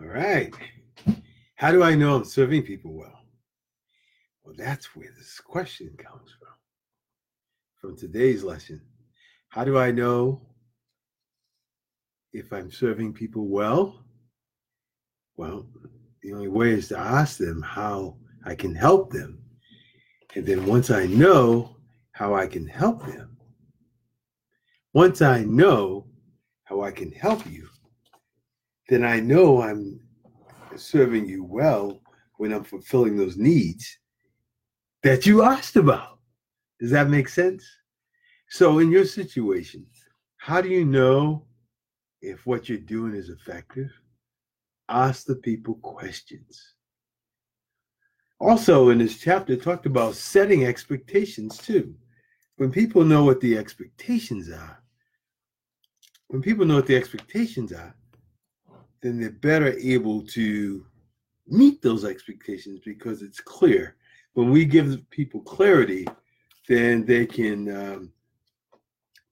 All right. How do I know I'm serving people well? Well, that's where this question comes from. From today's lesson. How do I know if I'm serving people well? Well, the only way is to ask them how I can help them. And then once I know how I can help them, once I know how I can help you, then I know I'm serving you well when I'm fulfilling those needs that you asked about. Does that make sense? So, in your situation, how do you know if what you're doing is effective? Ask the people questions. Also, in this chapter, talked about setting expectations too. When people know what the expectations are, when people know what the expectations are, then they're better able to meet those expectations because it's clear. When we give people clarity, then they can um,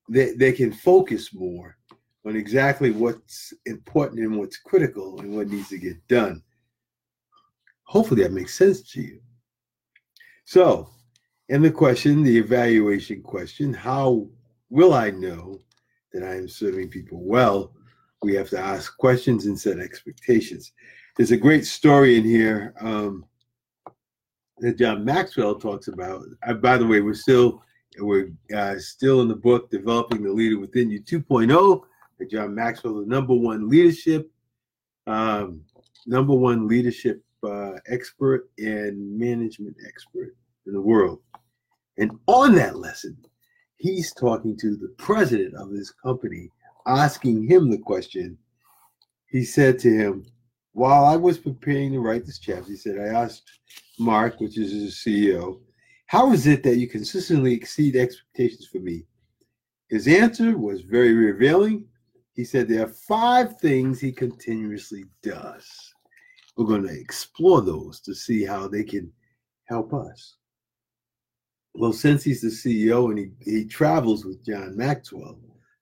they, they can focus more on exactly what's important and what's critical and what needs to get done. Hopefully that makes sense to you. So, and the question, the evaluation question, how will I know that I am serving people well? We have to ask questions and set expectations. There's a great story in here um, that John Maxwell talks about. Uh, by the way, we're still we're uh, still in the book developing the leader within you 2.0 john maxwell the number one leadership um, number one leadership uh, expert and management expert in the world and on that lesson he's talking to the president of his company asking him the question he said to him while i was preparing to write this chapter he said i asked mark which is his ceo how is it that you consistently exceed expectations for me? His answer was very revealing. He said there are five things he continuously does. We're going to explore those to see how they can help us. Well, since he's the CEO and he, he travels with John Maxwell,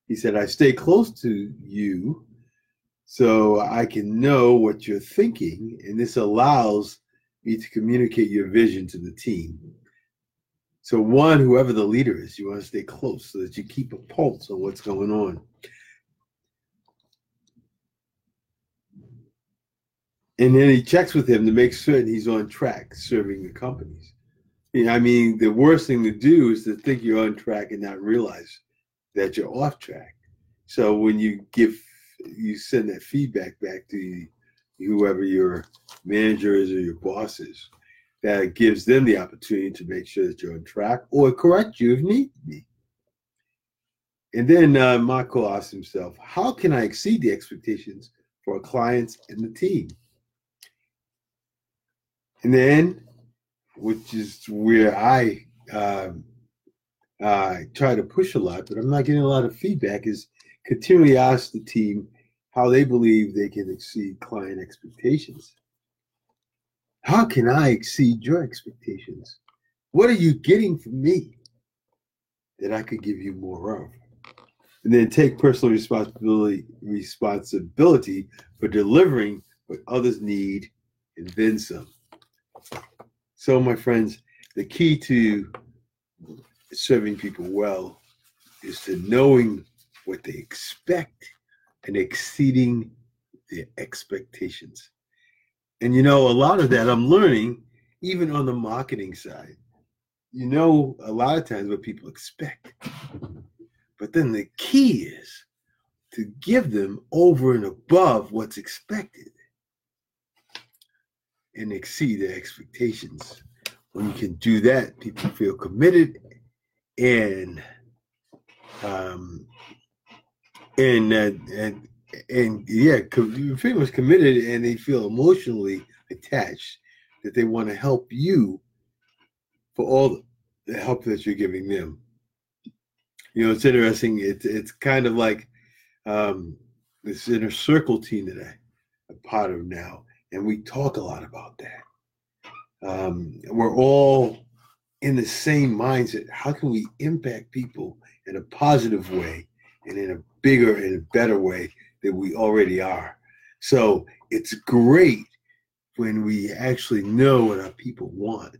he said, I stay close to you so I can know what you're thinking. And this allows me to communicate your vision to the team. So, one, whoever the leader is, you want to stay close so that you keep a pulse on what's going on. And then he checks with him to make certain he's on track serving the companies. I mean, the worst thing to do is to think you're on track and not realize that you're off track. So when you give, you send that feedback back to whoever your manager is or your boss is that gives them the opportunity to make sure that you're on track or correct you if need be. And then uh, Mark Cole asked himself, how can I exceed the expectations for clients and the team? And then, which is where I um, uh, try to push a lot, but I'm not getting a lot of feedback, is continually ask the team how they believe they can exceed client expectations. How can I exceed your expectations? What are you getting from me that I could give you more of? And then take personal responsibility responsibility for delivering what others need and then some. So, my friends, the key to serving people well is to knowing what they expect and exceeding their expectations. And you know, a lot of that I'm learning even on the marketing side. You know, a lot of times what people expect. But then the key is to give them over and above what's expected and exceed their expectations. When you can do that, people feel committed and um, and uh, and and yeah, pretty much committed, and they feel emotionally attached that they want to help you for all the help that you're giving them. You know, it's interesting. It's it's kind of like um, this inner circle team that I'm part of now, and we talk a lot about that. Um, we're all in the same mindset. How can we impact people in a positive way and in a bigger and a better way than we already are. So it's great when we actually know what our people want.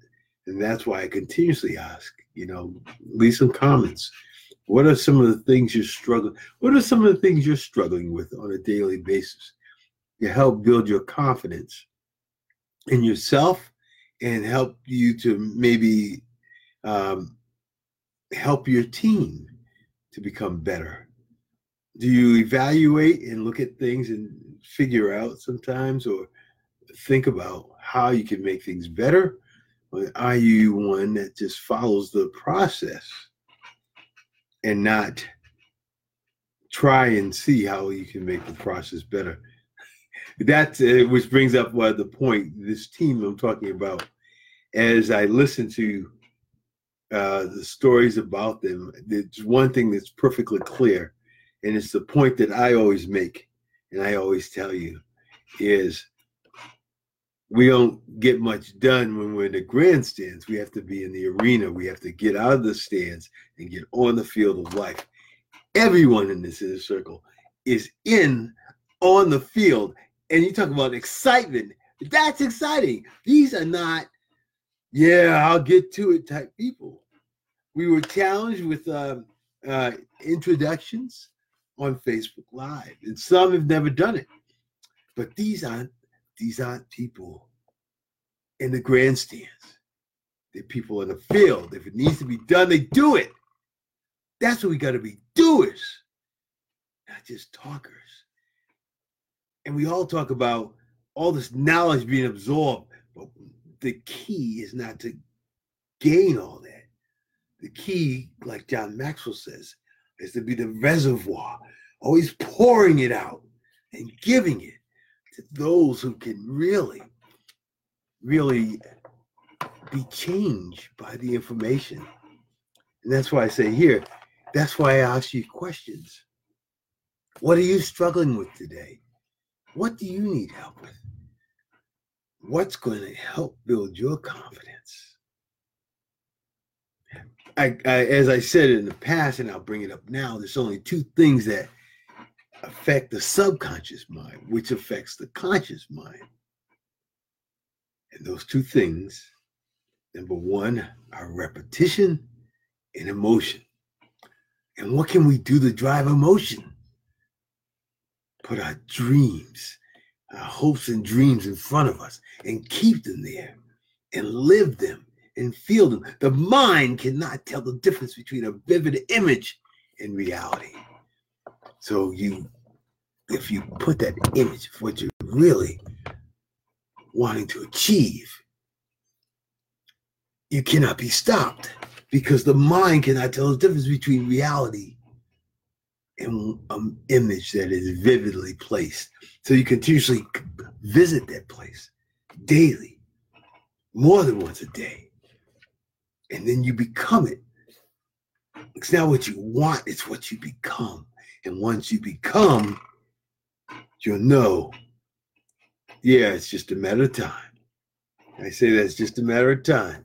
And that's why I continuously ask, you know, leave some comments. What are some of the things you're struggling? What are some of the things you're struggling with on a daily basis to help build your confidence in yourself and help you to maybe um, help your team to become better? Do you evaluate and look at things and figure out sometimes or think about how you can make things better? Or are you one that just follows the process and not try and see how you can make the process better? That's uh, which brings up uh, the point. This team I'm talking about, as I listen to uh, the stories about them, there's one thing that's perfectly clear, and it's the point that I always make, and I always tell you, is we don't get much done when we're in the grandstands. We have to be in the arena. We have to get out of the stands and get on the field of life. Everyone in this inner circle is in on the field. And you talk about excitement. That's exciting. These are not, yeah, I'll get to it type people. We were challenged with uh, uh, introductions on Facebook Live, and some have never done it. But these aren't these aren't people in the grandstands. They're people in the field. If it needs to be done, they do it. That's what we got to be doers, not just talkers. And we all talk about all this knowledge being absorbed, but the key is not to gain all that. The key, like John Maxwell says, is to be the reservoir, always pouring it out and giving it to those who can really, really be changed by the information. And that's why I say here, that's why I ask you questions. What are you struggling with today? What do you need help with? What's going to help build your confidence? I, I, as I said in the past, and I'll bring it up now, there's only two things that affect the subconscious mind, which affects the conscious mind. And those two things, number one, are repetition and emotion. And what can we do to drive emotion? Put our dreams, our hopes and dreams in front of us and keep them there and live them and feel them. The mind cannot tell the difference between a vivid image and reality. So you if you put that image of what you're really wanting to achieve, you cannot be stopped because the mind cannot tell the difference between reality and an um, image that is vividly placed. So you continuously visit that place daily, more than once a day. And then you become it. It's not what you want, it's what you become. And once you become, you'll know, yeah, it's just a matter of time. I say that's just a matter of time.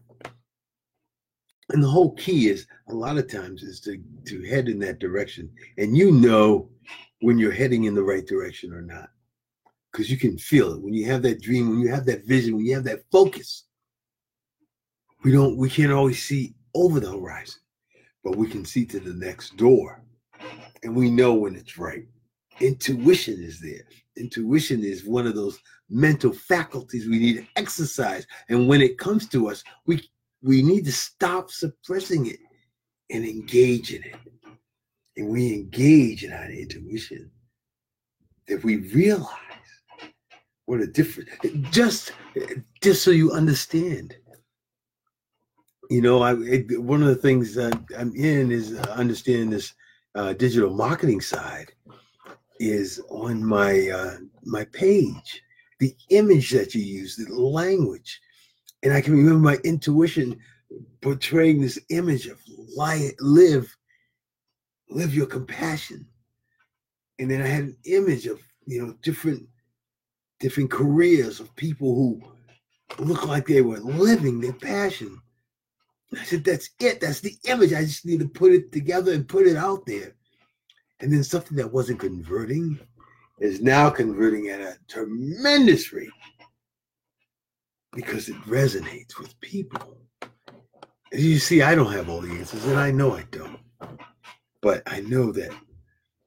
And the whole key is a lot of times is to, to head in that direction. And you know when you're heading in the right direction or not. Because you can feel it. When you have that dream, when you have that vision, when you have that focus, we don't we can't always see over the horizon, but we can see to the next door. And we know when it's right intuition is there. Intuition is one of those mental faculties we need to exercise. And when it comes to us, we we need to stop suppressing it and engage in it. And we engage in our intuition. That we realize what a difference. Just just so you understand. You know, I it, one of the things that I'm in is understanding this uh, digital marketing side is on my uh, my page. The image that you use, the language, and I can remember my intuition portraying this image of live, live, your compassion, and then I had an image of you know different different careers of people who look like they were living their passion. I said, that's it. That's the image. I just need to put it together and put it out there and then something that wasn't converting is now converting at a tremendous rate because it resonates with people. As you see, I don't have all the answers, and I know I don't. But I know that,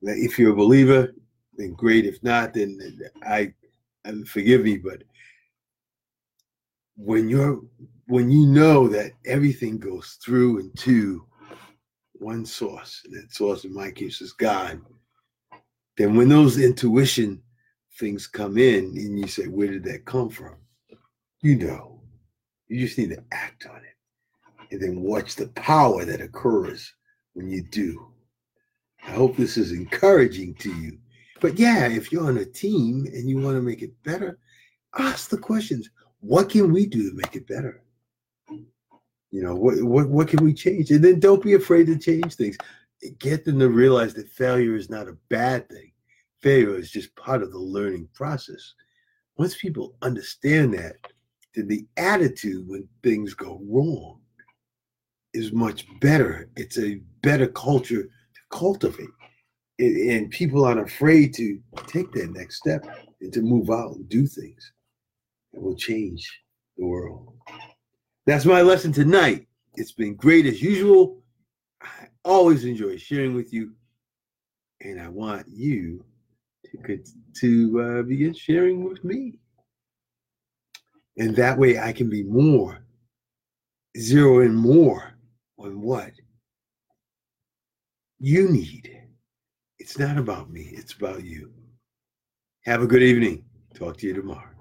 that if you're a believer, then great. If not, then I, I forgive me. But when you're when you know that everything goes through and to one source, and that source in my case is God, then when those intuition things come in and you say, Where did that come from? You know. You just need to act on it. And then watch the power that occurs when you do. I hope this is encouraging to you. But yeah, if you're on a team and you want to make it better, ask the questions. What can we do to make it better? You know, what what what can we change? And then don't be afraid to change things. Get them to realize that failure is not a bad thing. Failure is just part of the learning process. Once people understand that, then the attitude when things go wrong is much better. It's a better culture to cultivate. And, and people aren't afraid to take that next step and to move out and do things that will change the world. That's my lesson tonight. It's been great as usual. I always enjoy sharing with you, and I want you to to uh, begin sharing with me, and that way I can be more zero in more on what you need. It's not about me; it's about you. Have a good evening. Talk to you tomorrow.